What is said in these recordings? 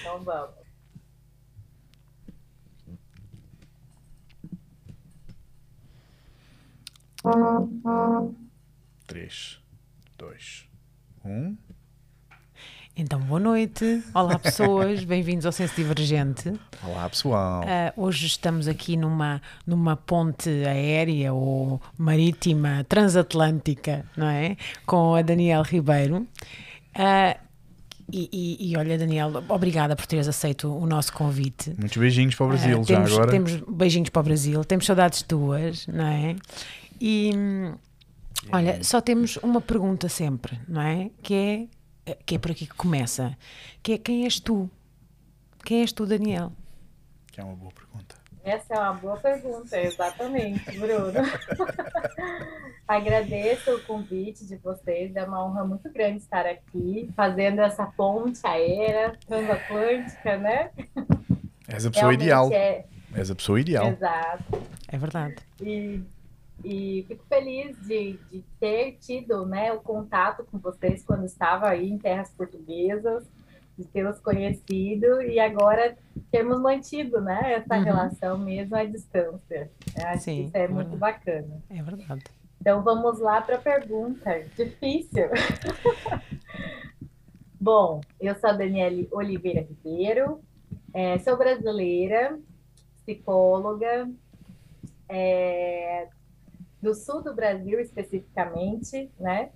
então vamos. Três, dois, um. Então, boa noite. Olá, pessoas. Bem-vindos ao Senso Divergente. Olá, pessoal. Uh, hoje estamos aqui numa, numa ponte aérea ou marítima transatlântica, não é? Com a Daniel Ribeiro. Uh, e, e, e, olha, Daniel, obrigada por teres aceito o nosso convite. Muitos beijinhos para o Brasil uh, temos, já agora. Temos beijinhos para o Brasil, temos saudades tuas, não é? E olha, só temos uma pergunta sempre, não é? Que é que é por aqui que começa, que é quem és tu? Quem és tu, Daniel? Que é uma boa pergunta. Essa é uma boa pergunta, exatamente, Bruno. Agradeço o convite de vocês, é uma honra muito grande estar aqui, fazendo essa ponte aérea transatlântica, né? És a pessoa Realmente ideal. É... És a pessoa ideal. Exato. É verdade. E e fico feliz de, de ter tido né, o contato com vocês quando estava aí em terras portuguesas, de tê-los conhecido e agora termos mantido né, essa uhum. relação mesmo à distância. Eu acho Sim, que isso é, é muito bacana. É verdade. Então vamos lá para a pergunta. Difícil. Bom, eu sou a Daniele Oliveira Ribeiro, é, sou brasileira, psicóloga, é, do sul do Brasil especificamente, né?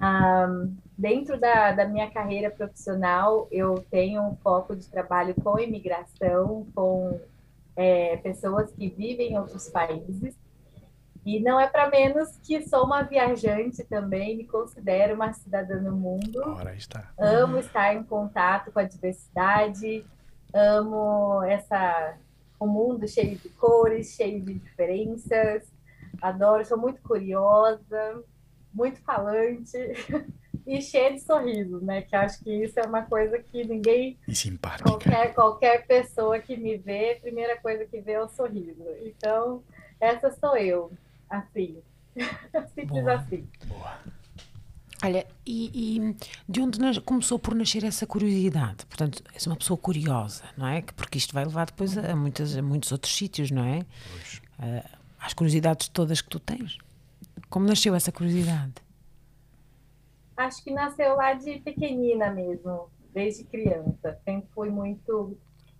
Um, dentro da, da minha carreira profissional, eu tenho um foco de trabalho com imigração, com é, pessoas que vivem em outros países. E não é para menos que sou uma viajante também, me considero uma cidadã do mundo. Ora está. Amo estar em contato com a diversidade, amo essa o um mundo cheio de cores, cheio de diferenças. Adoro, sou muito curiosa, muito falante e cheia de sorrisos, né? Que acho que isso é uma coisa que ninguém. E simpática. Qualquer, qualquer pessoa que me vê, a primeira coisa que vê é o sorriso. Então, essa sou eu, assim. Simples Boa. assim. Boa. Olha, e, e, de onde começou por nascer essa curiosidade? Portanto, és uma pessoa curiosa, não é? Porque isto vai levar depois a, muitas, a muitos outros sítios, não é? Pois. Uh, às curiosidades todas que tu tens. Como nasceu essa curiosidade? Acho que nasceu lá de pequenina mesmo, desde criança. Sempre fui muito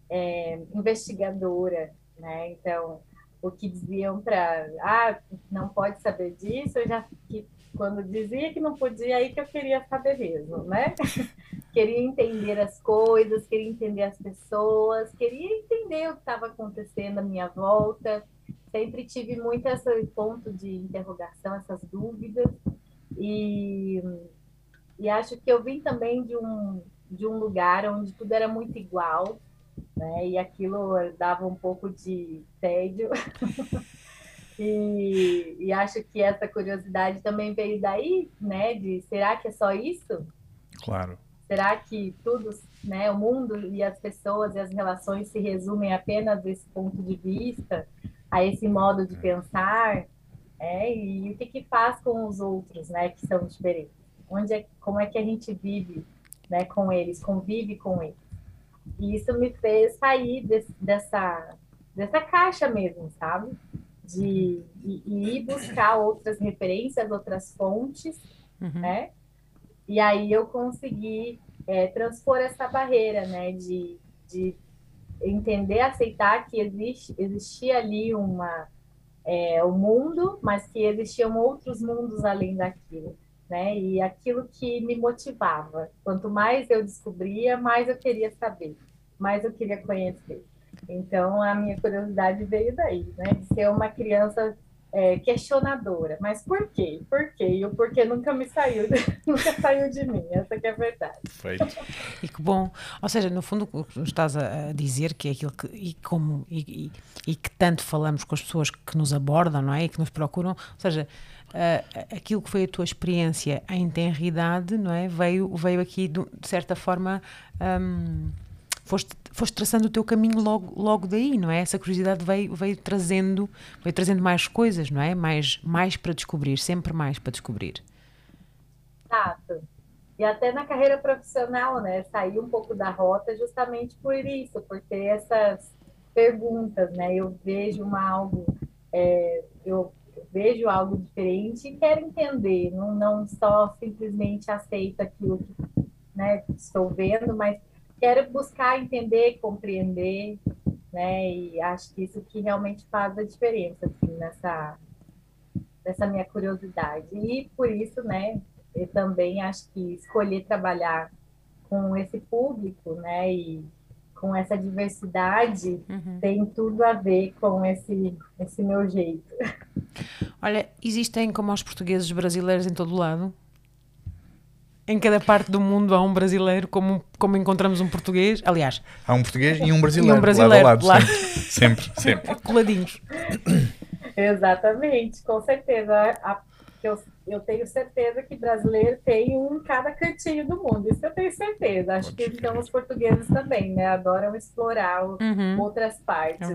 é, investigadora, né? Então, o que diziam para, ah, não pode saber disso, eu já que, quando dizia que não podia, aí que eu queria saber mesmo, né? queria entender as coisas, queria entender as pessoas, queria entender o que estava acontecendo à minha volta sempre tive muito esse ponto de interrogação, essas dúvidas, e, e acho que eu vim também de um, de um lugar onde tudo era muito igual, né? E aquilo dava um pouco de tédio. e, e acho que essa curiosidade também veio daí, né? De será que é só isso? Claro. Será que tudo, né, o mundo e as pessoas e as relações se resumem apenas desse ponto de vista? a esse modo de pensar é, e o que, que faz com os outros, né, que são diferentes. Onde é, como é que a gente vive, né, com eles, convive com eles. E isso me fez sair desse, dessa dessa caixa mesmo, sabe? De, de, de, ir buscar outras referências, outras fontes, uhum. né? E aí eu consegui é, transpor essa barreira, né? De, de entender, aceitar que existe, existia ali uma é, o mundo, mas que existiam outros mundos além daquilo, né? E aquilo que me motivava. Quanto mais eu descobria, mais eu queria saber, mais eu queria conhecer. Então a minha curiosidade veio daí, né? De ser uma criança é, questionadora. Mas por quê? Por quê? E o porquê nunca me saiu, nunca saiu de mim. Essa que é a verdade. Perfeito. E que bom. Ou seja, no fundo, o que estás a dizer que é aquilo que, e como, e, e, e, que tanto falamos com as pessoas que nos abordam, não é? E que nos procuram, ou seja, uh, aquilo que foi a tua experiência em tenridade, não é? Veio, veio aqui, de, de certa forma, um, foste foste traçando o teu caminho logo, logo daí, não é? Essa curiosidade veio, veio trazendo veio trazendo mais coisas, não é? Mais, mais para descobrir, sempre mais para descobrir. Exato. e até na carreira profissional, né? Sair um pouco da rota justamente por isso, por ter essas perguntas, né? Eu vejo uma algo, é, eu vejo algo diferente e quero entender, não, não só simplesmente aceito aquilo que né, estou vendo, mas quero buscar entender, compreender, né? E acho que isso que realmente faz a diferença, assim, nessa, nessa minha curiosidade. E por isso, né, eu também acho que escolher trabalhar com esse público, né, e com essa diversidade uhum. tem tudo a ver com esse, esse meu jeito. Olha, existem como os portugueses brasileiros em todo lado? Em cada parte do mundo há um brasileiro, como, como encontramos um português. Aliás, há um português e um brasileiro, e um brasileiro lado a lado, sempre, sempre, sempre. Coladinhos. Exatamente, com certeza. A, eu eu tenho certeza que brasileiro tem um em cada cantinho do mundo. Isso eu tenho certeza. Acho que então os portugueses também, né? Adoram explorar uhum. outras partes, é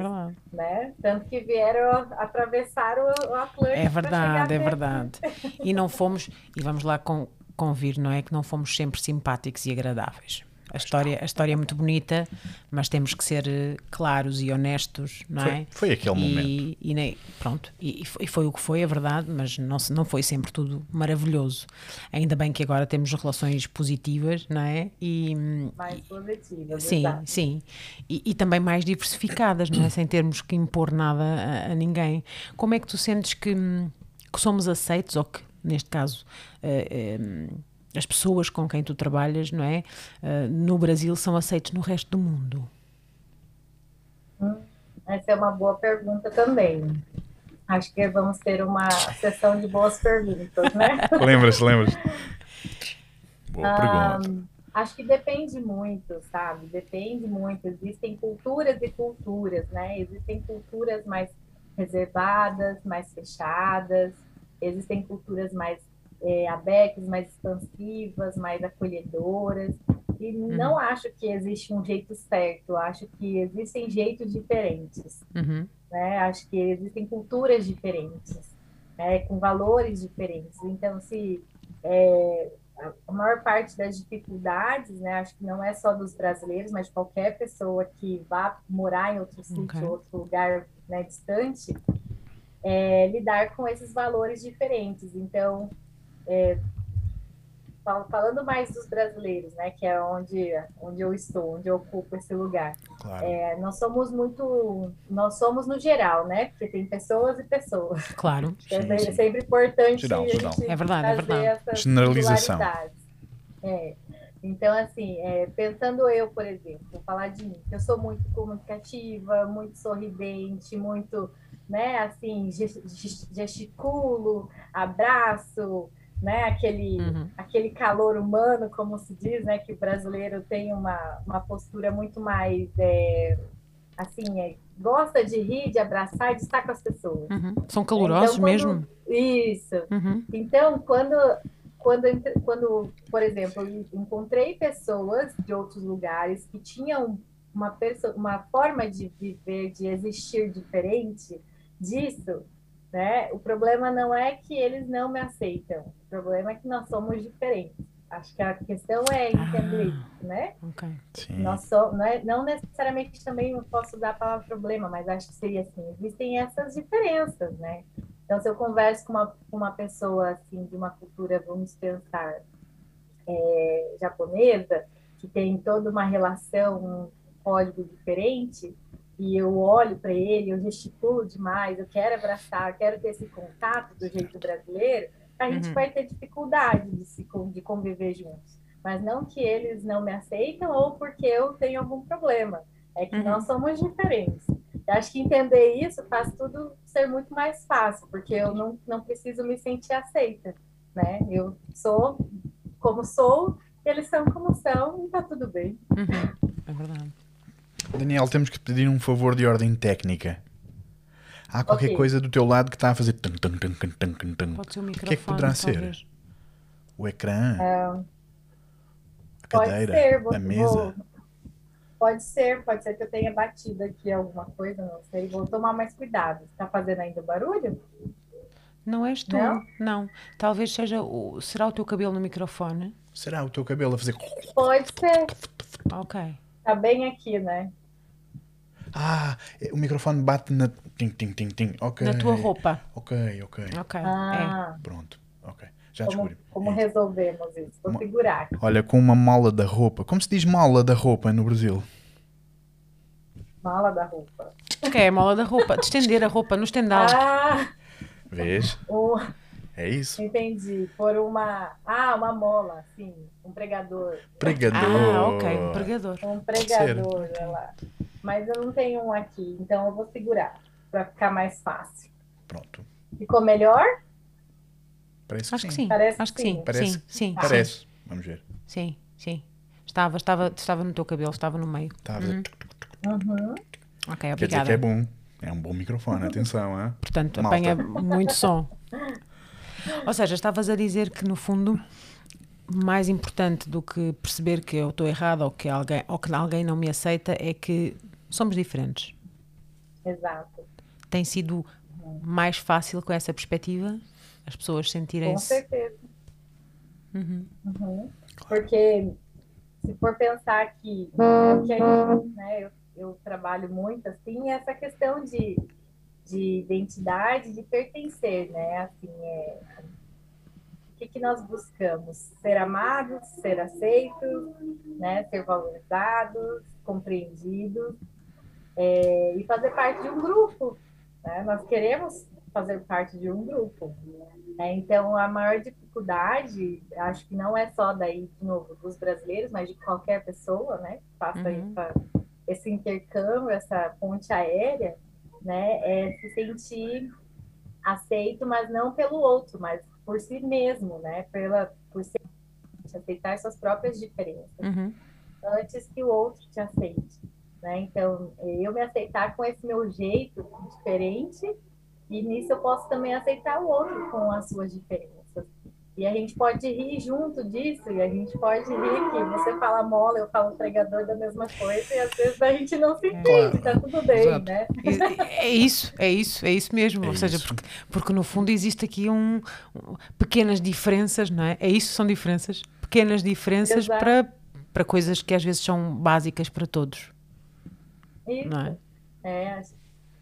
né? Tanto que vieram atravessar o, Atlântico. É verdade, é verdade. E não fomos, e vamos lá com, convir, não é? Que não fomos sempre simpáticos e agradáveis. A história, a história é muito bonita, mas temos que ser eh, claros e honestos, não é? Foi, foi aquele e, momento. E, nem, pronto, e, e, foi o que foi, é verdade, mas não, não foi sempre tudo maravilhoso. Ainda bem que agora temos relações positivas, não é? E, mais positivas, Sim, exatamente. sim. E, e, também mais diversificadas, não é? Sem termos que impor nada a, a ninguém. Como é que tu sentes que, que somos aceitos, ou que, neste caso, uh, uh, as pessoas com quem tu trabalhas, não é? Uh, no Brasil são aceitos no resto do mundo? Hum, essa é uma boa pergunta também. Acho que vamos ter uma sessão de boas perguntas, né? lembras, lembras. Boa pergunta. Um, acho que depende muito, sabe? Depende muito. Existem culturas e culturas, né? Existem culturas mais reservadas, mais fechadas. Existem culturas mais é, abertas, mais expansivas, mais acolhedoras. E uhum. não acho que existe um jeito certo, acho que existem jeitos diferentes. Uhum. Né? Acho que existem culturas diferentes, né? com valores diferentes. Então, se é, a maior parte das dificuldades, né, acho que não é só dos brasileiros, mas de qualquer pessoa que vá morar em outro okay. sítio, outro lugar né, distante, é, lidar com esses valores diferentes. Então, é, falando mais dos brasileiros, né, que é onde, onde eu estou, onde eu ocupo esse lugar. Claro. É, nós somos muito, nós somos no geral, né, porque tem pessoas e pessoas. Claro. É, sim, sim. sempre importante geral, geral. É verdade, é verdade. Generalização. É. Então, assim, é, pensando eu, por exemplo, vou falar de mim, eu sou muito comunicativa, muito sorridente, muito, né, assim, gesticulo, abraço, né? Aquele, uhum. aquele calor humano, como se diz, né? Que o brasileiro tem uma, uma postura muito mais, é, assim, é, gosta de rir, de abraçar e de estar com as pessoas. Uhum. São calorosos então, quando, mesmo? Isso. Uhum. Então, quando, quando, quando, por exemplo, encontrei pessoas de outros lugares que tinham uma, uma forma de viver, de existir diferente disso, né? O problema não é que eles não me aceitam, o problema é que nós somos diferentes. Acho que a questão é entender ah, isso, né? Okay. Nós so, não, é, não necessariamente também eu posso usar a palavra problema, mas acho que seria assim, existem essas diferenças, né? Então, se eu converso com uma, uma pessoa assim de uma cultura, vamos pensar, é, japonesa, que tem toda uma relação, um código diferente, e eu olho para ele, eu gesticulo demais, eu quero abraçar, eu quero ter esse contato do jeito brasileiro, a gente uhum. vai ter dificuldade de, se, de conviver juntos. Mas não que eles não me aceitam ou porque eu tenho algum problema. É que uhum. nós somos diferentes. Eu acho que entender isso faz tudo ser muito mais fácil, porque eu não, não preciso me sentir aceita. Né? Eu sou como sou, eles são como são, e tá tudo bem. Uhum. É verdade. Daniel, temos que pedir um favor de ordem técnica. Há qualquer okay. coisa do teu lado que está a fazer. Tum, tum, tum, tum, tum, tum. Pode ser o microfone. O que é que poderá talvez. ser? O ecrã? É... A cadeira? Ser, vou, a mesa? Vou... Pode ser, pode ser que eu tenha batido aqui alguma coisa, não sei. Vou tomar mais cuidado. Está fazendo ainda barulho? Não és tu, não. não. Talvez seja o. Será o teu cabelo no microfone? Será o teu cabelo a fazer. Pode ser. Ok. Tá bem aqui, né? Ah, o microfone bate na. Tim, tim, tim, tim. Ok. Na tua roupa. Ok, ok. Ok. É. Ah, Pronto. Ok. Já como, descobri. como É. resolvemos isso? Vou Uma- segurar. Olha, com uma mola da roupa. Como se diz mola da roupa no Brasil? Mala da roupa. Ok, é a mola da roupa. De estender a roupa no estendal. Ah, Vês? o- É isso. entendi. Por uma. Ah, uma mola, sim. Um pregador. Pregador. Ah, ok. Um pregador. Um pregador, olha lá. Mas eu não tenho um aqui, então eu vou segurar para ficar mais fácil. Pronto. Ficou melhor? Parece que Acho que sim. sim. Parece Acho que sim. sim. Parece. Sim, sim. Parece. Vamos ver. Sim, sim. Estava, estava, estava no teu cabelo, estava no meio. Está a ver? Uhum. Ok, Quer dizer obrigada. que é bom. É um bom microfone, atenção, hein? Portanto, Malta. apanha muito som. Ou seja, estavas a dizer que no fundo, mais importante do que perceber que eu estou errada ou que alguém, ou que alguém não me aceita é que somos diferentes. Exato. Tem sido mais fácil com essa perspectiva as pessoas Com sentirem-se. certeza. Uhum. Uhum. Porque se for pensar que, que gente, né, eu, eu trabalho muito assim, essa questão de, de identidade, de pertencer, né? Assim, é, o que, que nós buscamos? Ser amados, ser aceitos, né? ser valorizados, compreendidos é, e fazer parte de um grupo. Né? Nós queremos fazer parte de um grupo. né? Então, a maior dificuldade, acho que não é só daí, de novo, dos brasileiros, mas de qualquer pessoa, né? Que faça Uhum. esse intercâmbio, essa ponte aérea, né? É se sentir aceito, mas não pelo outro, mas por si mesmo, né? Pela, por ser, aceitar suas próprias diferenças Uhum. antes que o outro te aceite. Né? Então, eu me aceitar com esse meu jeito diferente, e nisso eu posso também aceitar o outro com as suas diferenças. E a gente pode rir junto disso, e a gente pode rir que você fala mola, eu falo pregador da mesma coisa, e às vezes a gente não se entende, tá tudo bem, Exato. né? É isso, é isso, é isso mesmo. É Ou seja, porque, porque no fundo existe aqui um, um- pequenas diferenças, não é? É isso, são diferenças. Pequenas diferenças Exato. para, para coisas que às vezes são básicas para todos, Isso. não é? É,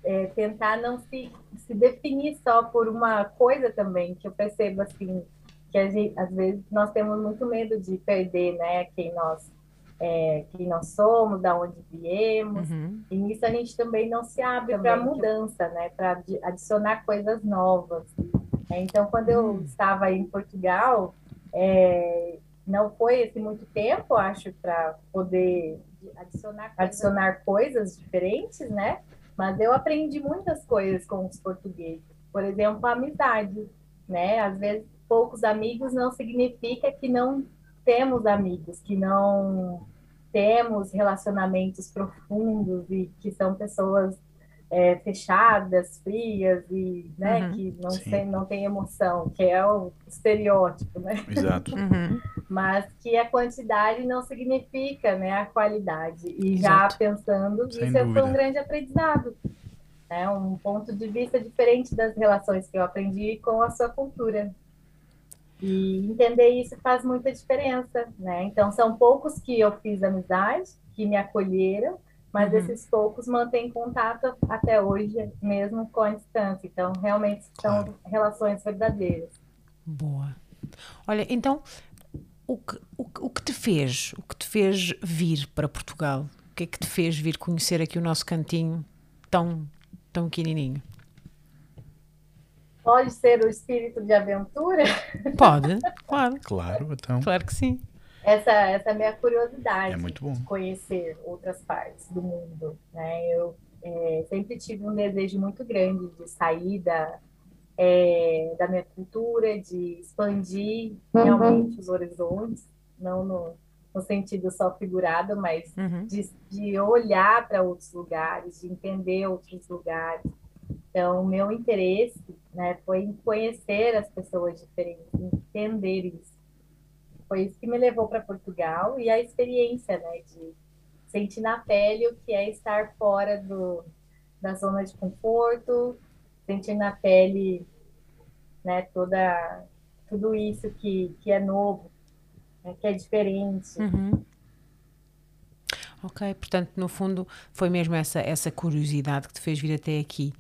é, tentar não se, se definir só por uma coisa também, que eu percebo assim, que a gente, às vezes nós temos muito medo de perder, né, quem nós, é, quem nós somos, da onde viemos, Uhum. e nisso a gente também não se abre para mudança, né, para adicionar coisas novas. É, Então, quando eu estava aí em Portugal, é, não foi esse muito tempo, acho, para poder adicionar, adicionar coisas diferentes, né? Mas eu aprendi muitas coisas com os portugueses. Por exemplo, a amizade, né? Às vezes, poucos amigos não significa que não temos amigos, que não temos relacionamentos profundos e que são pessoas é, fechadas, frias e né, Uhum. que não Sim. tem, não tem emoção, que é o estereótipo, né? Exato. Uhum. mas que a quantidade não significa né, a qualidade. E já Exato. pensando, Sem isso foi dúvida. um grande aprendizado. Né? Um ponto de vista diferente das relações que eu aprendi com a sua cultura. E entender isso faz muita diferença. Né? Então, são poucos que eu fiz amizade, que me acolheram, mas Uhum. esses poucos mantêm contato até hoje, mesmo com a distância. Então, realmente são Claro. relações verdadeiras. Boa. Olha, então, o que, o, o que te fez, o que te fez vir para Portugal? O que é que te fez vir conhecer aqui o nosso cantinho tão, tão pequenininho? Pode ser o espírito de aventura, Pode, claro, Claro, então. claro que sim. essa, essa minha curiosidade É muito bom. de conhecer outras partes do mundo, né? Eu é, sempre tive um desejo muito grande de sair da, é, da minha cultura, de expandir realmente os horizontes, não no, no sentido só figurado, mas Uhum. de, de olhar para outros lugares, de entender outros lugares. Então, meu interesse né, foi em conhecer as pessoas diferentes, entender isso. Foi isso que me levou para Portugal e a experiência né, de sentir na pele o que é estar fora do, da zona de conforto, sentir na pele né, toda, tudo isso que, que é novo né, que é diferente. Uhum. Ok, portanto, no fundo, foi mesmo essa, essa curiosidade que te fez vir até aqui.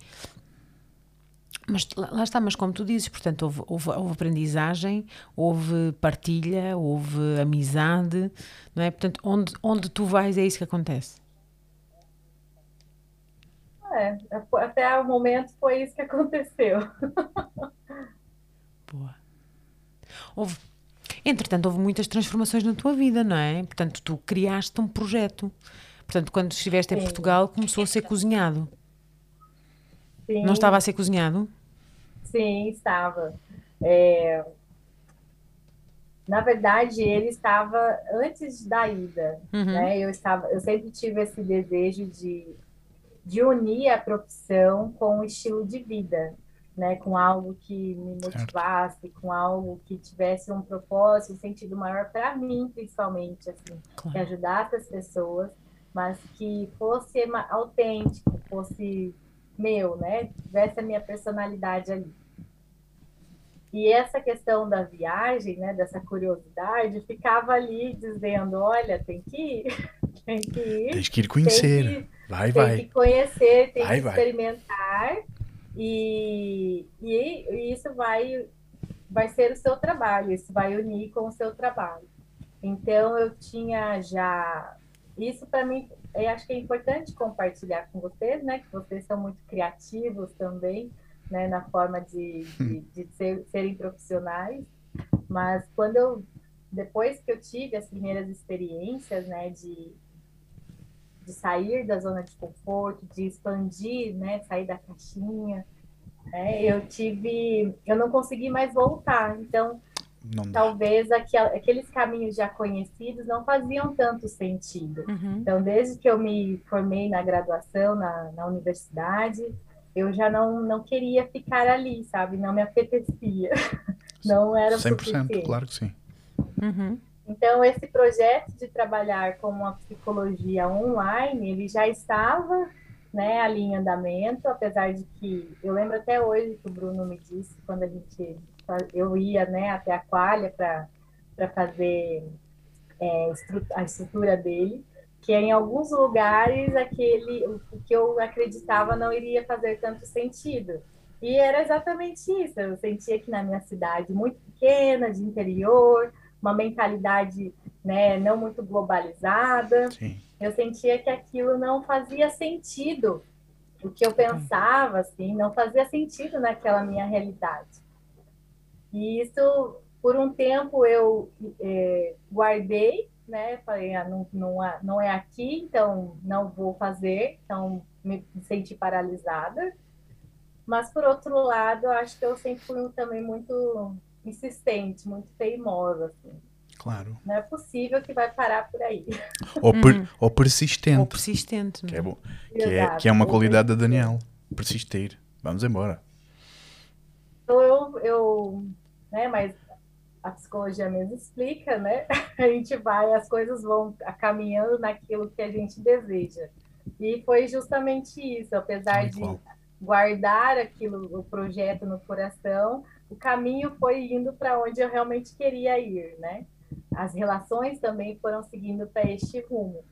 Mas lá está, mas como tu dizes, portanto, houve, houve, houve, aprendizagem, houve partilha, houve amizade, não é? Portanto, onde, onde tu vais é isso que acontece. É, até o momento foi isso que aconteceu. Boa. Houve, entretanto, houve muitas transformações na tua vida, não é? Portanto, tu criaste um projeto. Portanto, quando estiveste Sim. em Portugal, começou a ser cozinhado. Sim. Não estava a ser cozinhado? Sim, estava. É... Na verdade, ele estava antes da ida. Uhum. Né? Eu, estava, eu sempre tive esse desejo de, de unir a profissão com o estilo de vida. Né, com algo que me motivasse, certo. com algo que tivesse um propósito, um sentido maior para mim, principalmente, assim, claro. que ajudasse as pessoas, mas que fosse autêntico, fosse meu, né, tivesse a minha personalidade ali. E essa questão da viagem, né, dessa curiosidade, ficava ali dizendo, olha, tem que ir, tem que ir. Tem que ir conhecer. Que, vai, tem vai. Tem que conhecer, tem vai, que experimentar. E, e, e, isso vai, vai ser o seu trabalho, isso vai unir com o seu trabalho. Então, eu tinha já... Isso para mim, eu acho que é importante compartilhar com vocês, né? Que vocês são muito criativos também né, na forma de, de, de ser, serem profissionais, mas quando eu, depois que eu tive as primeiras experiências, né, de, de sair da zona de conforto, de expandir, né, sair da caixinha, né, eu tive, eu não consegui mais voltar, então talvez aqueles caminhos já conhecidos não faziam tanto sentido. Uhum. Então, desde que eu me formei na graduação, na, na universidade, eu já não, não queria ficar ali, sabe? Não me apetecia. Não era 100%, suficiente. claro que sim. Uhum. Então, esse projeto de trabalhar com uma psicologia online, ele já estava né, ali em andamento, apesar de que eu lembro até hoje que o Bruno me disse quando a gente eu ia né, até a Qualia para fazer é, a estrutura dele que em alguns lugares aquele o que eu acreditava não iria fazer tanto sentido. E era exatamente isso. Eu sentia que na minha cidade muito pequena, de interior, uma mentalidade né, não muito globalizada, Sim. eu sentia que aquilo não fazia sentido. O que eu pensava, assim, não fazia sentido naquela minha realidade. E isso, por um tempo, eu é, guardei né? Falei, ah, não, não, é, não é aqui, então não vou fazer, então me senti paralisada. Mas, por outro lado, eu acho que eu sempre fui também muito insistente, muito teimosa, assim. Claro. Não é possível que vai parar por aí. Ou, per, uhum. ou persistente. Ou persistente. Que é, bom. Que, é, que é uma qualidade da Daniel. Persistir. Vamos embora. Então, eu, eu né, mas a psicologia mesmo explica, né? A gente vai, as coisas vão caminhando naquilo que a gente deseja. E foi justamente isso, apesar de guardar aquilo, o projeto no coração, o caminho foi indo para onde eu realmente queria ir, né? As relações também foram seguindo para este rumo.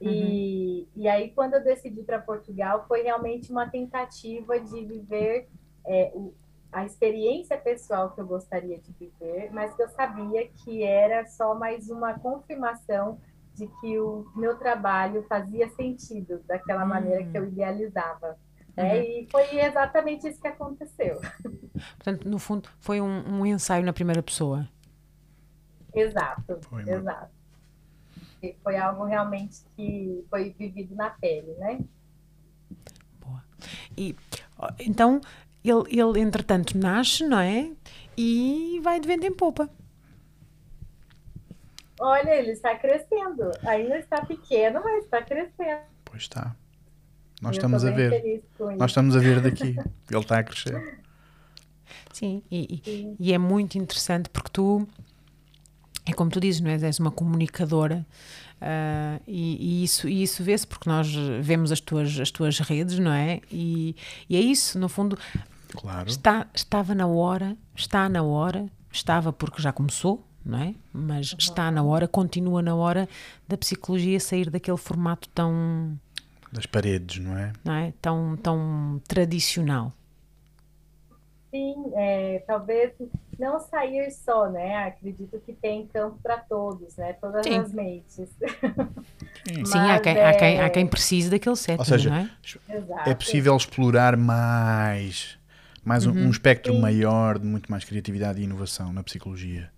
E, uhum. e aí, quando eu decidi para Portugal, foi realmente uma tentativa de viver é, o, a experiência pessoal que eu gostaria de viver, mas que eu sabia que era só mais uma confirmação de que o meu trabalho fazia sentido daquela maneira que eu idealizava. Né? Uhum. E foi exatamente isso que aconteceu. Portanto, no fundo, foi um, um ensaio na primeira pessoa. Exato, foi, exato. E foi algo realmente que foi vivido na pele, né? Boa. E então ele, ele entretanto nasce, não é? E vai de vento em popa. Olha, ele está crescendo. Ainda está pequeno, mas está crescendo. Pois está. Nós estamos a ver. Nós estamos a ver daqui. ele está a crescer. Sim e, Sim. e, é muito interessante porque tu, é como tu dizes, não é? És uma comunicadora Uh, e, e, isso, e isso vê-se porque nós vemos as tuas, as tuas redes, não é? E, e é isso, no fundo, Claro. Está, estava na hora, está na hora, estava porque já começou, não é? Mas uhum. está na hora, continua na hora da psicologia sair daquele formato tão das paredes, não é? Não é? Tão, tão tradicional. Sim, é, talvez não sair só, né? Acredito que tem campo para todos, né? Todas Sim. as mentes. Sim, Sim há, quem, é... há, quem, há quem precise daquele set, Ou seja, não é? é possível explorar mais, mais uhum. um, um, espectro Sim. maior de muito mais criatividade e inovação na psicologia.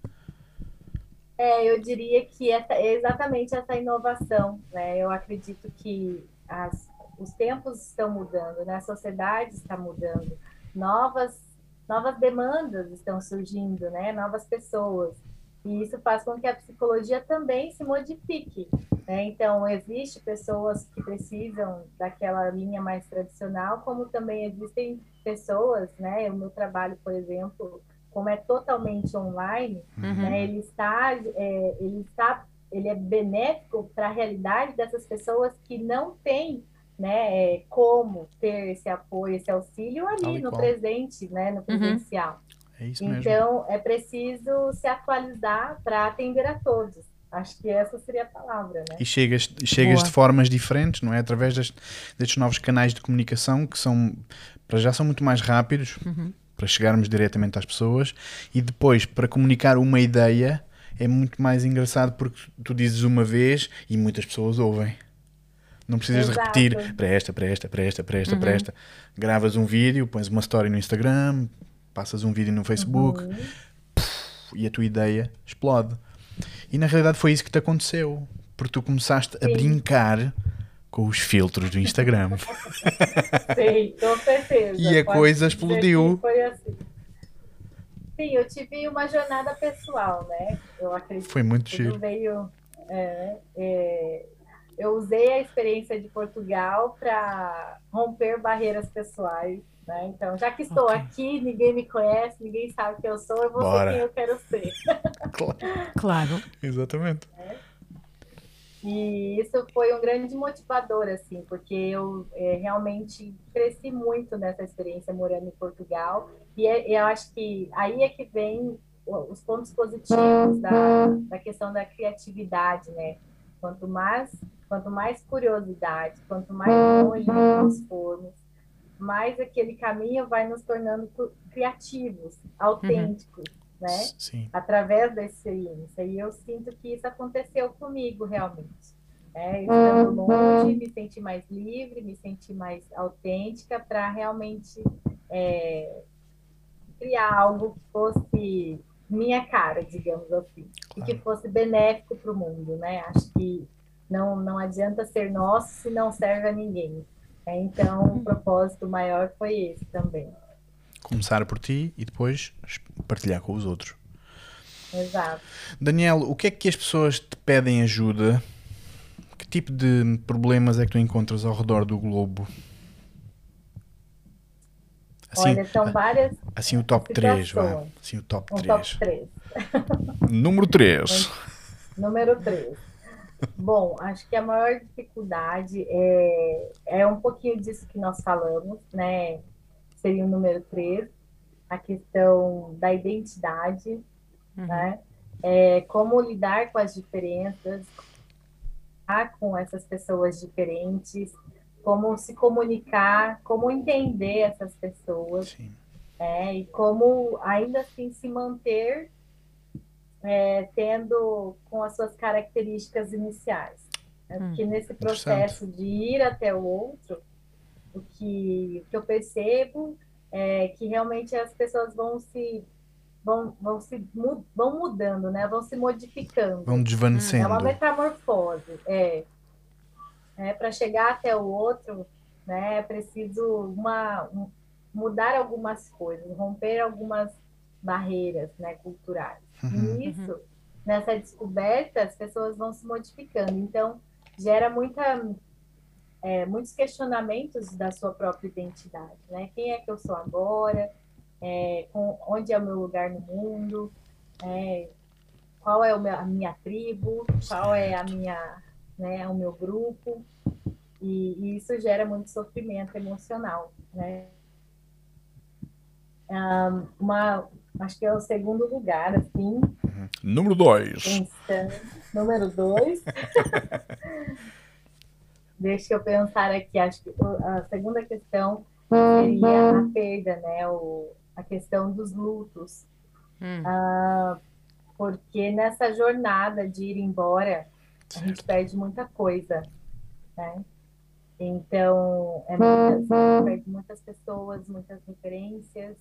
É, eu diria que essa, é exatamente essa inovação, né? Eu acredito que as, os tempos estão mudando, né? a sociedade está mudando, novas, novas demandas estão surgindo, né? novas pessoas. E isso faz com que a psicologia também se modifique. Né? Então, existe pessoas que precisam daquela linha mais tradicional, como também existem pessoas, né? O meu trabalho, por exemplo, como é totalmente online, uhum. né? ele está, é, ele está ele é benéfico para a realidade dessas pessoas que não têm né, é, como ter esse apoio, esse auxílio ali no presente, né, no uhum. presencial. Uhum. É isso mesmo. Então, é preciso se atualizar para atender a todos. Acho que essa seria a palavra, né? E chegas, chegas de formas diferentes, não é? Através destes, destes novos canais de comunicação que são, para já são muito mais rápidos, uhum. para chegarmos diretamente às pessoas, e depois, para comunicar uma ideia, é muito mais engraçado porque tu dizes uma vez e muitas pessoas ouvem. Não precisas Exato. de repetir para esta, para esta, para esta, para esta, uhum. para esta. Gravas um vídeo, pões uma story no Instagram, passas um vídeo no Facebook uhum. e a tua ideia explode. E na realidade foi isso que te aconteceu, porque tu começaste Sim. a brincar com os filtros do Instagram. Sim, com certeza. E a Pode coisa explodiu. Foi assim. Sim, eu tive uma jornada pessoal, né? Eu acredito. Foi muito chique. Veio, é, é, eu usei a experiência de Portugal para romper barreiras pessoais. Né? Então, já que estou okay. aqui, ninguém me conhece, ninguém sabe quem eu sou, eu vou Bora. ser quem eu quero ser. claro. claro. Exatamente. É. E isso foi um grande motivador, assim, porque eu é, realmente cresci muito nessa experiência morando em Portugal. E é, eu acho que aí é que vem os pontos positivos da, da questão da criatividade, né? Quanto mais, quanto mais curiosidade, quanto mais longe nós formos, mais aquele caminho vai nos tornando criativos, autênticos, uhum. né? Sim. Através da experiência. E eu sinto que isso aconteceu comigo realmente. É, estando longe, me senti mais livre, me senti mais autêntica para realmente é, criar algo que fosse minha cara, digamos assim, claro. e que fosse benéfico para o mundo, né? Acho que não, não adianta ser nosso se não serve a ninguém. É, então, o propósito maior foi esse também. Começar por ti e depois partilhar com os outros. Exato. Daniel, o que é que as pessoas te pedem ajuda? Que tipo de problemas é que tu encontras ao redor do globo? Assim, Olha, são várias. Assim o top 3, vá. Assim o top um 3. Top 3. Número 3. Número 3. Bom, acho que a maior dificuldade é, é um pouquinho disso que nós falamos, né? Seria o número 3, a questão da identidade, uhum. né? É, como lidar com as diferenças, com essas pessoas diferentes, como se comunicar, como entender essas pessoas, é, e como ainda assim se manter é, tendo com as suas características iniciais. Né? Porque hum, nesse processo de ir até o outro, o que, que eu percebo é que realmente as pessoas vão se vão, vão se vão mudando, né? Vão se modificando. Vão desvanecendo. É uma metamorfose, é. é para chegar até o outro, né? É preciso uma um, mudar algumas coisas, romper algumas barreiras, né, culturais. Uhum. E isso, nessa descoberta, as pessoas vão se modificando. Então, gera muita, é, muitos questionamentos da sua própria identidade, né? Quem é que eu sou agora? É, com, onde é o meu lugar no mundo? É, qual é meu, a minha tribo? Qual é a minha, né, o meu grupo? E, e isso gera muito sofrimento emocional, né? Um, uma, acho que é o segundo lugar, assim, Uhum. Número 2. Número 2. Deixa eu pensar aqui. Acho que a segunda questão seria a perda, né? O, a questão dos lutos. Hum. Ah, porque nessa jornada de ir embora, certo. a gente perde muita coisa, né? Então, é muitas, perde muitas pessoas, muitas referências,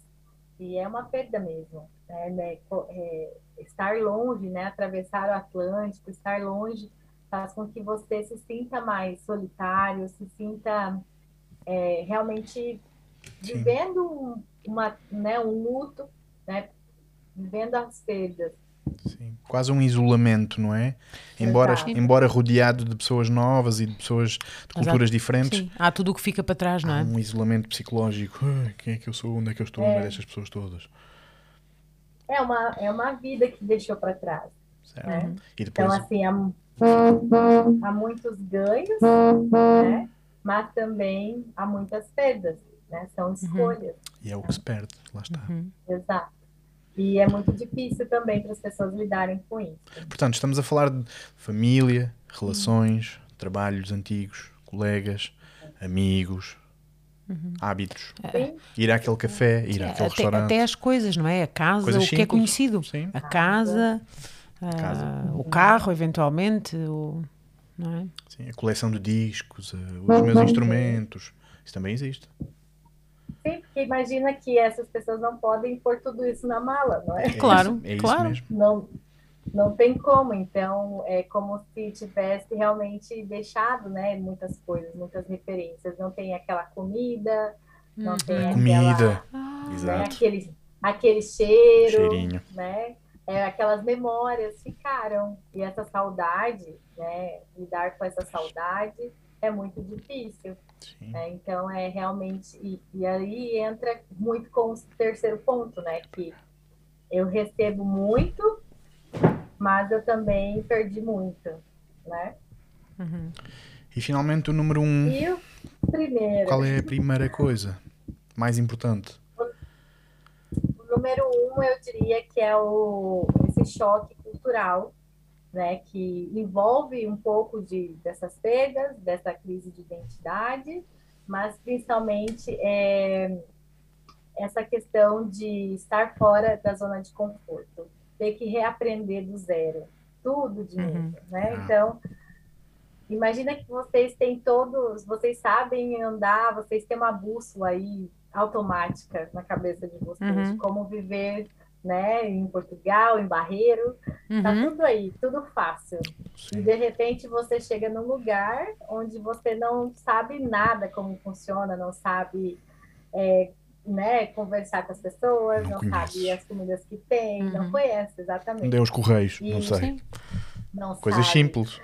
e é uma perda mesmo. Né? né é, estar longe, né? atravessar o Atlântico, estar longe, faz com que você se sinta mais solitário, se sinta é, realmente vivendo uma, né, um luto, né? vivendo as perdas. Sim, quase um isolamento, não é? Embora, embora rodeado de pessoas novas e de pessoas de culturas Exato. diferentes. Sim. Há tudo o que fica para trás, não é? um isolamento psicológico. quem é que eu sou? Onde é que eu estou é. no meio é. destas pessoas todas? É uma, é uma vida que deixou para trás. Certo. Né? Depois... Então, assim, há, há muitos ganhos, né? mas também há muitas perdas. Né? São uhum. escolhas. Uhum. E é o que se perde, lá está. Uhum. Exato. E é muito difícil também para as pessoas lidarem com isso. Portanto, estamos a falar de família, relações, uhum. trabalhos antigos, colegas, amigos, uhum. hábitos. Sim. Ir àquele café, ir àquele até, restaurante. Até as coisas, não é? A casa, coisas o simples. que é conhecido. Sim. A casa, a casa. Uh, o carro, eventualmente, o, não é? Sim, a coleção de discos, uh, os meus instrumentos. Isso também existe. Sim, porque imagina que essas pessoas não podem pôr tudo isso na mala, não é? é claro, é claro. Mesmo. Não, não tem como, então é como se tivesse realmente deixado, né, muitas coisas, muitas referências. Não tem aquela comida, não uhum. tem comida, ah, Exato. Né, aquele, aquele cheiro, Cheirinho. né? É, aquelas memórias ficaram e essa saudade, né? Lidar com essa saudade é muito difícil. É, então é realmente e, e, aí entra muito com o terceiro ponto, né? Que eu recebo muito, mas eu também perdi muito, né? Uhum. E finalmente o número um. E o primeiro. Qual é a primeira coisa mais importante? O, o número um eu diria que é o esse choque cultural né, que envolve um pouco de, dessas perdas, dessa crise de identidade, mas principalmente é, essa questão de estar fora da zona de conforto, ter que reaprender do zero, tudo de uhum. novo, né? Ah. Então, imagina que vocês têm todos, vocês sabem andar, vocês têm uma bússola aí automática na cabeça de vocês, uhum. como viver né? Em Portugal, em Barreiro, tá uhum. tá tudo aí, tudo fácil. Sim. E de repente você chega num lugar onde você não sabe nada como funciona, não sabe é, né, conversar com as pessoas, não, não sabe as comidas que tem, uhum. não conhece exatamente. Deu os correios, e, não sei. Não Coisas sabe. simples.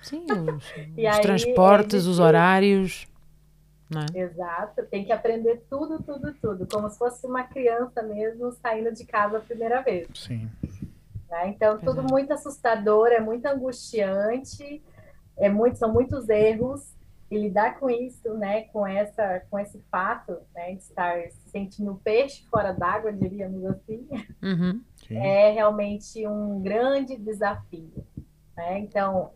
Sim, os, os transportes, os horários. É? Exato, tem que aprender tudo, tudo, tudo, como se fosse uma criança mesmo saindo de casa a primeira vez. Sim. Né? Então, tudo Exato. muito assustador, é muito angustiante, é muito, são muitos erros, e lidar com isso, né, com, essa, com esse fato né, de estar se sentindo peixe fora d'água, diríamos assim, uhum. é realmente um grande desafio. Né? Então,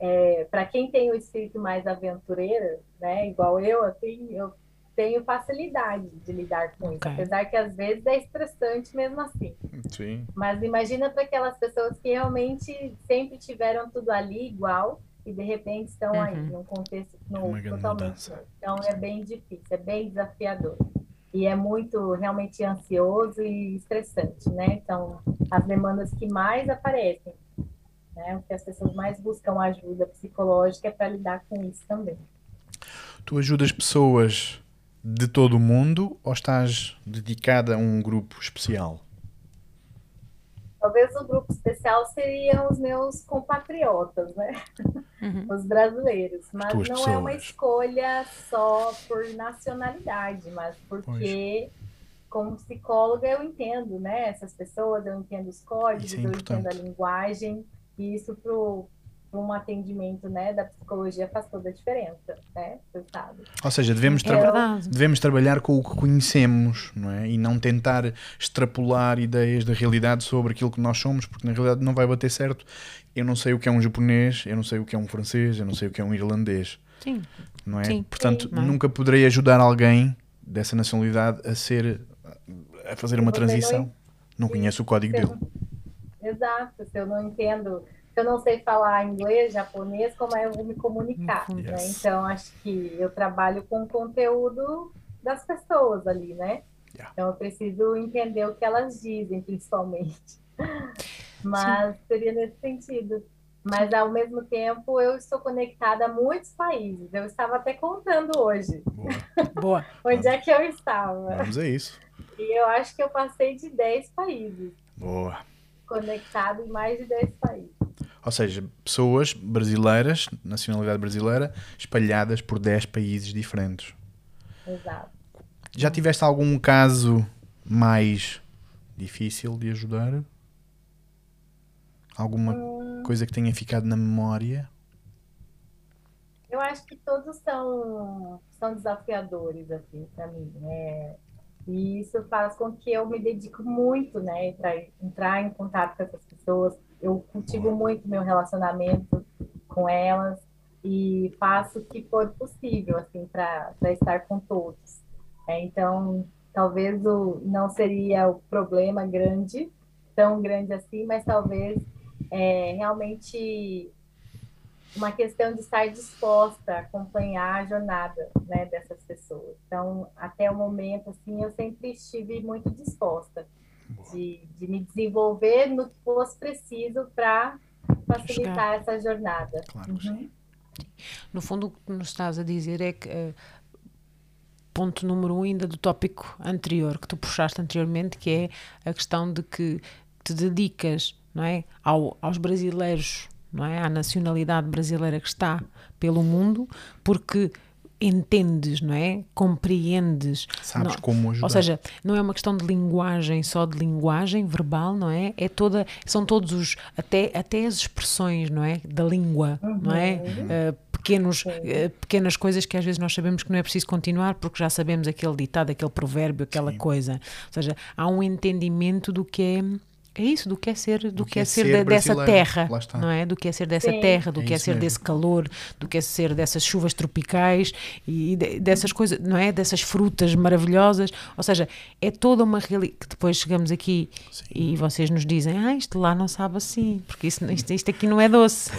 é, para quem tem o espírito mais aventureiro, né, igual eu, assim, eu tenho facilidade de lidar com okay. isso, apesar que às vezes é estressante mesmo assim. Sim. Mas imagina para aquelas pessoas que realmente sempre tiveram tudo ali igual e de repente estão uhum. aí num contexto novo, é totalmente novo. Então é bem difícil, é bem desafiador. E é muito realmente ansioso e estressante, né? Então, as demandas que mais aparecem né? O que as pessoas mais buscam ajuda psicológica é para lidar com isso também. Tu ajudas pessoas de todo o mundo ou estás dedicada a um grupo especial? Talvez o grupo especial seriam os meus compatriotas, né? Uhum. Os brasileiros. Mas não pessoas. é uma escolha só por nacionalidade, mas porque, pois. como psicóloga, eu entendo, né? Essas pessoas, eu entendo os códigos, é eu entendo a linguagem. E isso um atendimento né, da psicologia faz toda a diferença, né? Você sabe. Ou seja, devemos, tra é devemos trabalhar com o que conhecemos, não é? E não tentar extrapolar ideias da realidade sobre aquilo que nós somos, porque na realidade não vai bater certo. Eu não sei o que é um japonês, eu não sei o que é um francês, eu não sei o que é um irlandês. Sim. Não é? Sim. Portanto, Sim. nunca poderei ajudar alguém dessa nacionalidade a ser a fazer uma transição. Não, não conheço o código dele. Exato, se eu não entendo eu não sei falar inglês, japonês, como é eu vou me comunicar? Yes. Né? Então, acho que eu trabalho com o conteúdo das pessoas ali, né? Yeah. Então, eu preciso entender o que elas dizem, principalmente. Mas Sim. seria nesse sentido. Mas, ao mesmo tempo, eu estou conectada a muitos países. Eu estava até contando hoje. Boa. Boa. Onde é que eu estava. Vamos a isso. E eu acho que eu passei de 10 países. Boa. Conectado em mais de 10 países. Ou seja, pessoas brasileiras, nacionalidade brasileira, espalhadas por 10 países diferentes. Exato. Já tiveste algum caso mais difícil de ajudar? Alguma hum... coisa que tenha ficado na memória? Eu acho que todos são, são desafiadores, assim, para mim. É, e isso faz com que eu me dedique muito, né, para entrar em contato com essas pessoas, eu cultivo muito meu relacionamento com elas e faço o que for possível assim para estar com todos. É, então, talvez o, não seria o problema grande, tão grande assim, mas talvez é, realmente uma questão de estar disposta a acompanhar a jornada né, dessas pessoas. Então, até o momento, assim, eu sempre estive muito disposta de, de me desenvolver no que fosse preciso para facilitar essa jornada. Claro, uhum. No fundo, o que nos estás a dizer é que uh, ponto número um ainda do tópico anterior que tu puxaste anteriormente, que é a questão de que te dedicas não é, ao, aos brasileiros, não é, à nacionalidade brasileira que está pelo mundo, porque entendes, não é? Compreendes. Sabes não, como ajudar. Ou seja, não é uma questão de linguagem, só de linguagem verbal, não é? É toda, são todos os, até, até as expressões, não é? Da língua, uhum. não é? Uh, pequenos, uh, pequenas coisas que às vezes nós sabemos que não é preciso continuar porque já sabemos aquele ditado, aquele provérbio, aquela Sim. coisa. Ou seja, há um entendimento do que é é isso, do que é ser, do, do que, que, é, é ser, ser dessa terra, não é? Do que é ser dessa Sim. terra, do é que é ser mesmo. desse calor, do que é ser dessas chuvas tropicais e de, dessas coisas, não é? Dessas frutas maravilhosas. Ou seja, é toda uma realidade que depois chegamos aqui Sim. e vocês nos dizem, ah, isto lá não sabe assim, porque isto, isto, isto aqui não é doce.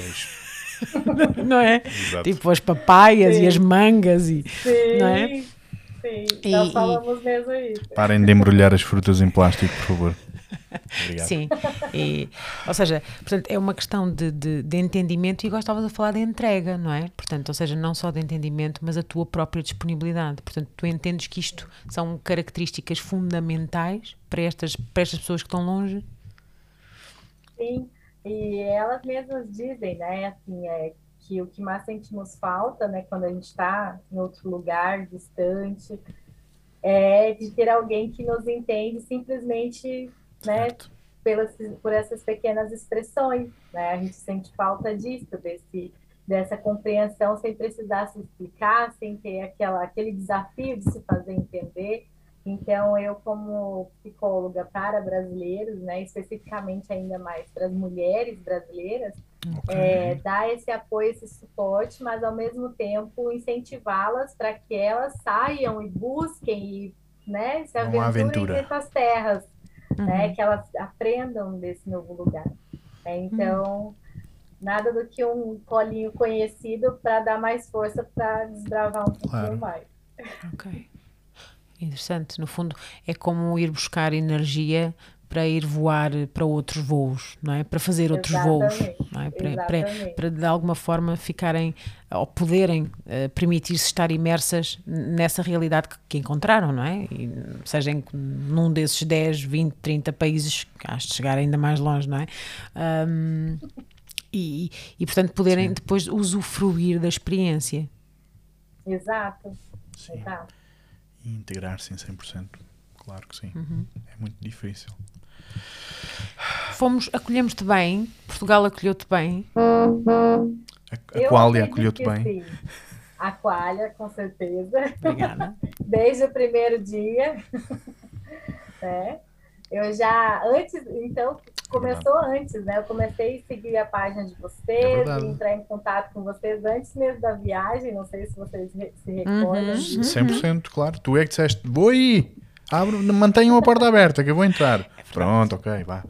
não é? Exato. Tipo as papaias Sim. e as mangas e Sim. não é? Sim, já e, falamos mesmo isso. Parem de embrulhar as frutas em plástico, por favor. Obrigado. Sim, e, ou seja, portanto, é uma questão de, de, de entendimento e gostavas de falar de entrega, não é? Portanto, ou seja, não só de entendimento, mas a tua própria disponibilidade. Portanto, tu entendes que isto são características fundamentais para estas, para estas pessoas que estão longe? Sim, e elas mesmas dizem, né, assim, é, que o que mais sentimos falta, né, quando a gente está em outro lugar, distante, é de ter alguém que nos entende simplesmente né? Pelas, por essas pequenas expressões, né? A gente sente falta disso, desse, dessa compreensão sem precisar se explicar, sem ter aquela, aquele desafio de se fazer entender. Então, eu, como psicóloga para brasileiros, né, especificamente ainda mais para as mulheres brasileiras, okay. é, dar esse apoio, esse suporte, mas ao mesmo tempo incentivá-las para que elas saiam e busquem e né, se aventurem nessas terras uhum. né? Que elas aprendam desse novo lugar. Né? Então, uhum. nada do que um colinho conhecido para dar mais força para desbravar um pouquinho claro. mais. Ok. Interessante. No fundo, é como ir buscar energia para ir voar para outros voos, não é? Para fazer outros voos, não é? Para, para, para, de alguma forma ficarem ou poderem uh, permitir-se estar imersas nessa realidade que, que encontraram, não é? E, seja em, num desses 10, 20, 30 países, que de chegar ainda mais longe, não é? Um, e, e, portanto, poderem Sim. depois usufruir da experiência. Exato. Sim. Exato. E integrar-se em 100%. Claro que sim. Uhum. É muito difícil. Fomos, acolhemos-te bem, Portugal acolheu-te bem. A, a Qualia acolheu-te bem. Sim. A Qualia, com certeza. Obrigada. Desde o primeiro dia. né? Eu já, antes, então, começou antes, né? Eu comecei a seguir a página de vocês, é entrar em contato com vocês antes mesmo da viagem, não sei se vocês se recordam. Uhum, 100%, claro. Tu é que disseste, vou ir, abre, mantenham a porta aberta que eu vou entrar. Pronto, ok, vá.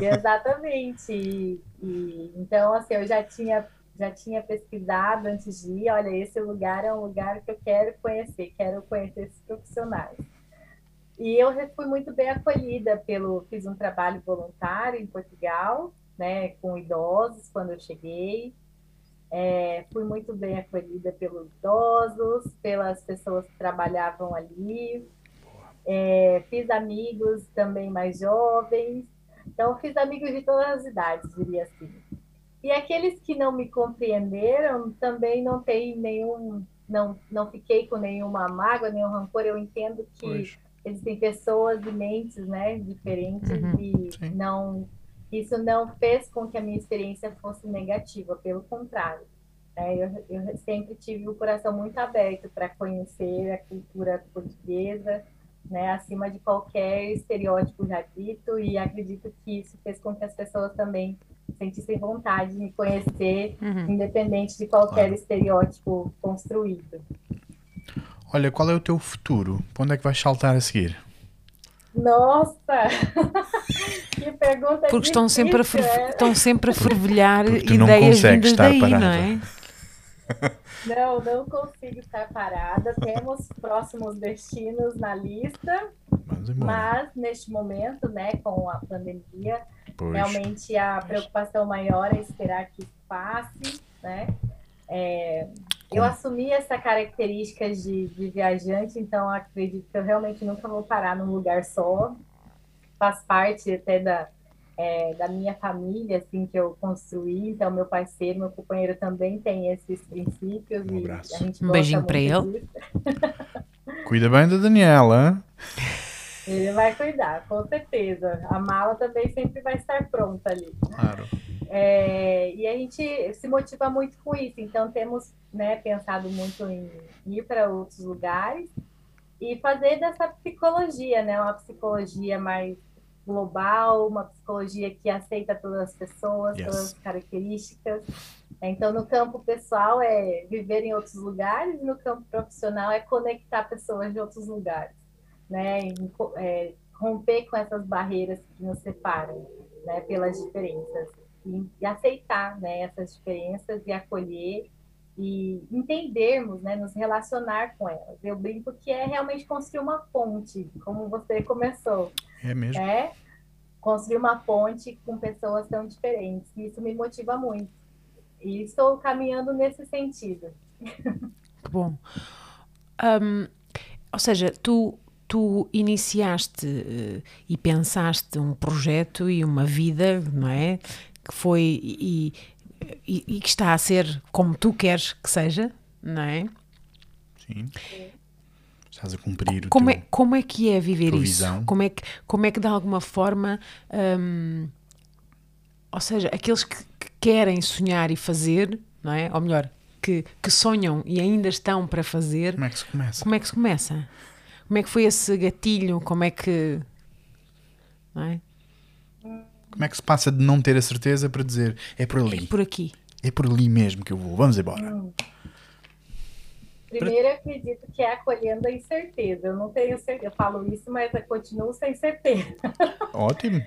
Exatamente. E, e, então, assim, eu já tinha, já tinha pesquisado antes de ir, olha, esse lugar é um lugar que eu quero conhecer, quero conhecer esses profissionais. E eu fui muito bem acolhida pelo, fiz um trabalho voluntário em Portugal, né, com idosos quando eu cheguei. É, fui muito bem acolhida pelos idosos, pelas pessoas que trabalhavam ali. É, fiz amigos também mais jovens. Então, fiz amigos de todas as idades, diria assim. E aqueles que não me compreenderam também não tem nenhum, não, não fiquei com nenhuma mágoa, nenhum rancor. Eu entendo que pois existem pessoas e mentes, né, diferentes uhum, e sim. não isso não fez com que a minha experiência fosse negativa, pelo contrário. Né? Eu, eu sempre tive o coração muito aberto para conhecer a cultura portuguesa, né, acima de qualquer estereótipo já dito, e acredito que isso fez com que as pessoas também sentissem vontade de me conhecer, uhum. independente de qualquer claro. estereótipo construído. Olha, qual é o teu futuro? Para onde é que vais saltar a seguir? Nossa! que pergunta Porque estão sempre, a é? estão sempre a fervilhar ideias vindas daí, parada. não é? Não, não consigo estar parada. Temos próximos destinos na lista, mas neste momento, né, com a pandemia, pois. realmente a preocupação maior é esperar que passe, né? É, eu assumi essa característica de, de, viajante, então acredito que eu realmente nunca vou parar num lugar só. Faz parte até da, é, da minha família, assim, que eu construí. Então, meu parceiro, meu companheiro também tem esses princípios. Um, abraço. um beijinho para ele. Cuida bem da Daniela. Ele vai cuidar, com certeza. A mala também sempre vai estar pronta ali. Claro. É, e a gente se motiva muito com isso. Então, temos né, pensado muito em ir para outros lugares e fazer dessa psicologia, né, uma psicologia mais global, uma psicologia que aceita todas as pessoas, yes. todas as características. Então, no campo pessoal é viver em outros lugares, no campo profissional é conectar pessoas de outros lugares, né? É, romper com essas barreiras que nos separam, né? Pelas diferenças e, e aceitar né, essas diferenças e acolher e entendermos, né, nos relacionar com elas. Eu brinco que é realmente construir uma ponte, como você começou. É mesmo. É construir uma ponte com pessoas tão diferentes. Isso me motiva muito. E estou caminhando nesse sentido. Bom. Um, ou seja, tu tu iniciaste uh, e pensaste um projeto e uma vida, não é? que foi e, e, e, que está a ser como tu queres que seja, não é? Sim. Estás a cumprir como o teu, é Como é que é viver isso? Como é que, como é que de alguma forma. Hum, ou seja, aqueles que, que, querem sonhar e fazer, não é? Ou melhor, que, que sonham e ainda estão para fazer. Como é que se começa? Como é que se começa? Como é que foi esse gatilho? Como é que. Não é? Como é que se passa de não ter a certeza para dizer é por ali? É por aqui. É por ali mesmo que eu vou. Vamos embora. Primeiro, eu acredito que é acolhendo a incerteza. Eu não tenho certeza, eu falo isso, mas eu continuo sem certeza. Ótimo.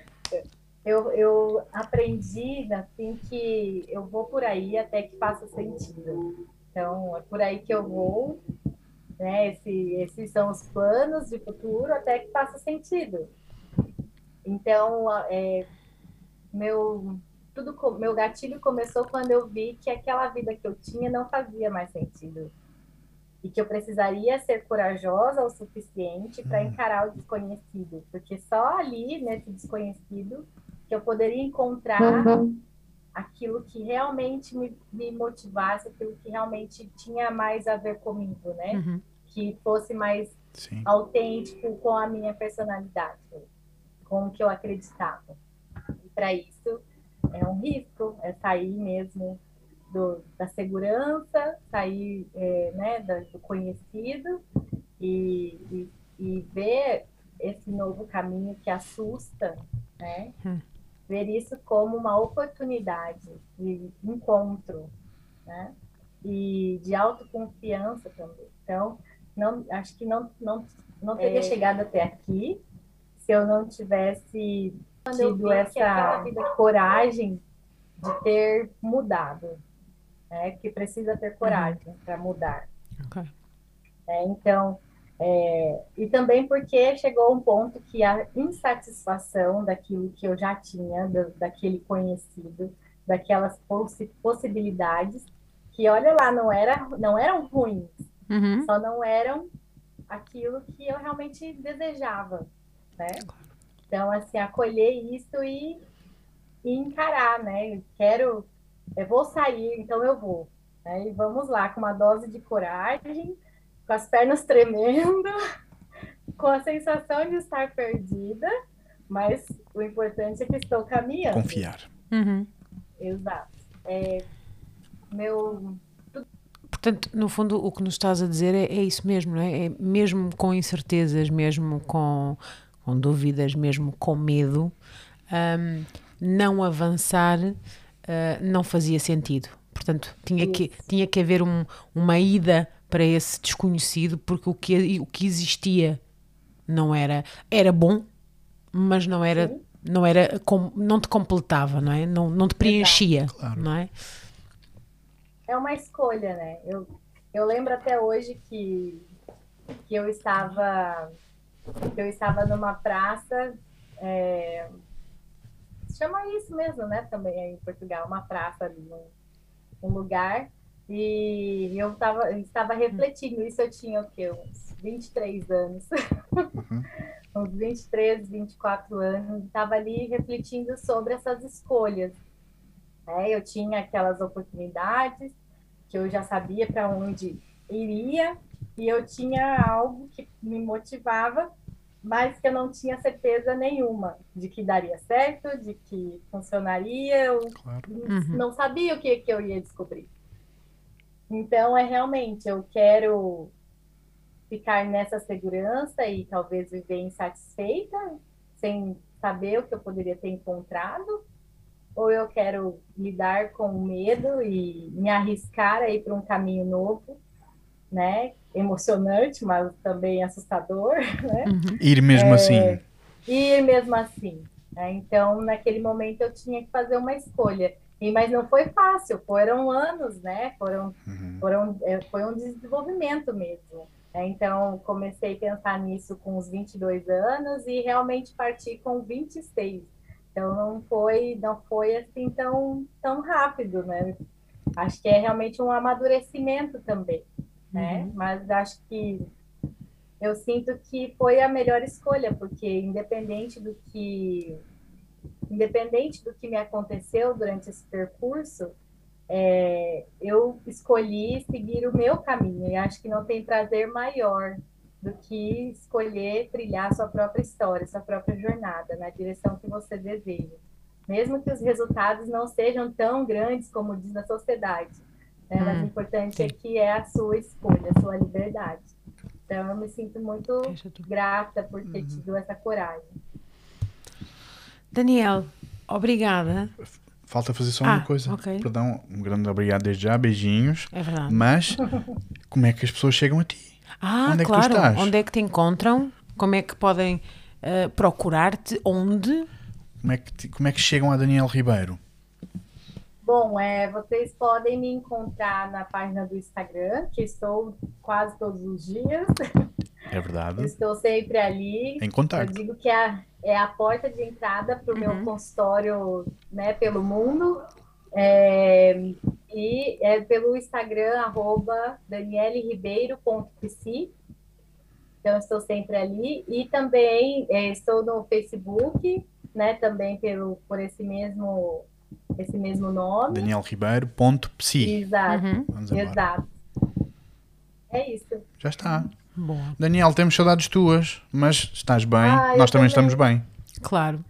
Eu, eu aprendi assim que eu vou por aí até que faça sentido. Então, é por aí que eu vou. Né? Esse, esses são os planos de futuro até que faça sentido. Então, é, meu tudo meu gatilho começou quando eu vi que aquela vida que eu tinha não fazia mais sentido e que eu precisaria ser corajosa o suficiente para uhum. encarar o desconhecido, porque só ali nesse desconhecido que eu poderia encontrar uhum. aquilo que realmente me, me, motivasse, aquilo que realmente tinha mais a ver comigo, né? Uhum. Que fosse mais Sim. autêntico com a minha personalidade. com o que eu acreditava. E para isso é um risco, é sair mesmo do, da segurança, sair é, né, do conhecido e, e, e, ver esse novo caminho que assusta, né? Hum. Ver isso como uma oportunidade de encontro, né? E de autoconfiança também. Então, não, acho que não, não, não teria é... chegado até aqui se eu não tivesse tido essa coragem de ter mudado, né? Que precisa ter coragem uhum. para mudar. Okay. É, então, é, e também porque chegou um ponto que a insatisfação daquilo que eu já tinha, do, daquele conhecido, daquelas possi possibilidades, que olha lá, não, era, não eram ruins, uhum. só não eram aquilo que eu realmente desejava, né? Então, assim, acolher isso e, e encarar, né? Eu quero, eu vou sair, então eu vou. Né? E vamos lá, com uma dose de coragem, com as pernas tremendo, com a sensação de estar perdida, mas o importante é que estou caminhando. Confiar. Uhum. Exato. É, meu. Portanto, no fundo, o que nos estás a dizer é, é isso mesmo, não é? é? Mesmo com incertezas, mesmo com, com dúvidas, mesmo com medo, um, não avançar uh, não fazia sentido. Portanto, tinha que, tinha que haver um, uma ida para esse desconhecido, porque o que, o que existia não era. Era bom, mas não era. Não, era, não te completava, não é? Não, não te preenchia, claro. não é? É uma escolha, né? Eu, eu lembro até hoje que, que eu estava que eu estava numa praça é, chama isso mesmo, né? Também aí em Portugal, uma praça ali, um, um lugar e eu tava, eu estava refletindo, isso eu tinha o quê? Uns 23 anos. Uhum. Uns 23, 24 anos. Estava ali refletindo sobre essas escolhas. É, eu tinha aquelas oportunidades que eu já sabia para onde iria e eu tinha algo que me motivava, mas que eu não tinha certeza nenhuma de que daria certo, de que funcionaria. Eu claro. uhum. não sabia o que, que eu ia descobrir. Então, é realmente, eu quero ficar nessa segurança e talvez viver insatisfeita, sem saber o que eu poderia ter encontrado, ou eu quero lidar com o medo e me arriscar aí para um caminho novo, né? Emocionante, mas também assustador, né? Uhum. Ir mesmo é, assim. Ir mesmo assim. Né? Então, naquele momento, eu tinha que fazer uma escolha. E, mas não foi fácil, foram anos, né? Foram, uhum. foram, é, foi um desenvolvimento mesmo. Né? Então, comecei a pensar nisso com os 22 anos e realmente parti com 26. Então, não foi, não foi assim tão, tão rápido, né? Acho que é realmente um amadurecimento também, né? Uhum. Mas acho que eu sinto que foi a melhor escolha, porque independente do que independente do que me aconteceu durante esse percurso, é, eu escolhi seguir o meu caminho e acho que não tem prazer maior do que escolher trilhar sua própria história, sua própria jornada na direção que você deseja, mesmo que os resultados não sejam tão grandes como diz a sociedade. Né? Hum, Mas o importante é sim. é que é a sua escolha, a sua liberdade. Então eu me sinto muito grata por ter uhum. tido essa coragem. Daniel, obrigada. Falta fazer só ah, uma coisa. Okay. Perdão, um grande obrigado desde já, beijinhos. É verdade. Mas como é que as pessoas chegam a ti? Ah, Onde claro. É que tu estás? Onde é que te encontram? Como é que podem uh, procurar-te? Onde? Como é, que te, como é que chegam a Daniel Ribeiro? Bom, é, vocês podem me encontrar na página do Instagram, que estou quase todos os dias. É verdade. estou sempre ali. Em contato. Eu digo que é, é a porta de entrada para o uhum. meu consultório né, pelo mundo. É, e é pelo Instagram, arroba danieleribeiro.psi. Então, estou sempre ali. E também é, estou no Facebook, né, também pelo, por esse mesmo, esse mesmo nome. danielribeiro.psi. Exato, uhum. exato. É isso. Já está. Boa. Daniel, temos saudades tuas, mas estás bem, ah, nós também, também, estamos bem. Claro.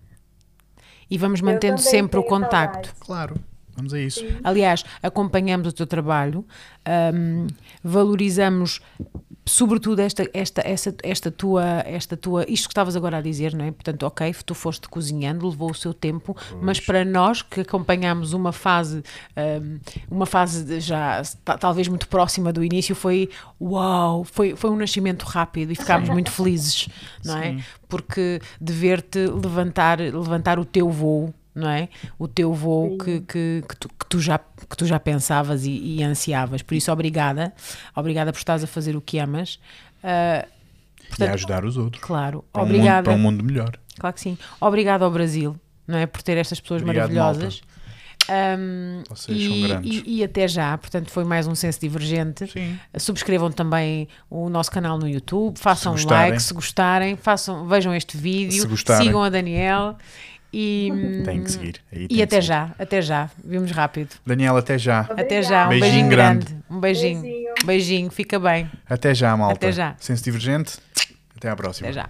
E vamos mantendo sempre o contacto. Saudades. Claro. Vamos a isso. Sim. Aliás, acompanhamos o teu trabalho, um, valorizamos sobretudo esta, esta, esta, esta, tua, esta tua, isto que estavas agora a dizer, não é? Portanto, ok, tu foste cozinhando, levou o seu tempo, pois. mas para nós que acompanhamos uma fase, um, uma fase já talvez muito próxima do início, foi uau, foi, foi um nascimento rápido e ficámos muito felizes, não é? Sim. Porque de ver-te levantar, levantar o teu voo não é? O teu voo que, que, que, tu, que, tu, já, que tu já pensavas e, e, ansiavas. Por isso, obrigada. Obrigada por estás a fazer o que amas. Uh, portanto, e a ajudar os outros. Claro. Para obrigada. Um mundo, para um mundo melhor. Claro que sim. Obrigada ao Brasil, não é? Por ter estas pessoas Obrigado, maravilhosas. Um, Vocês e, são grandes. E, e, até já, portanto, foi mais um senso divergente. Sim. Subscrevam também o nosso canal no YouTube, façam um like se gostarem, façam, vejam este vídeo, sigam a Daniel e, tem que seguir. Aí e até já, até já. Vimos rápido. Daniela, até já. Até já. Um beijinho, beijinho grande. grande. Um beijinho. beijinho. Beijinho. Fica bem. Até já, malta. Até já. Senso divergente. Até à próxima. Até já.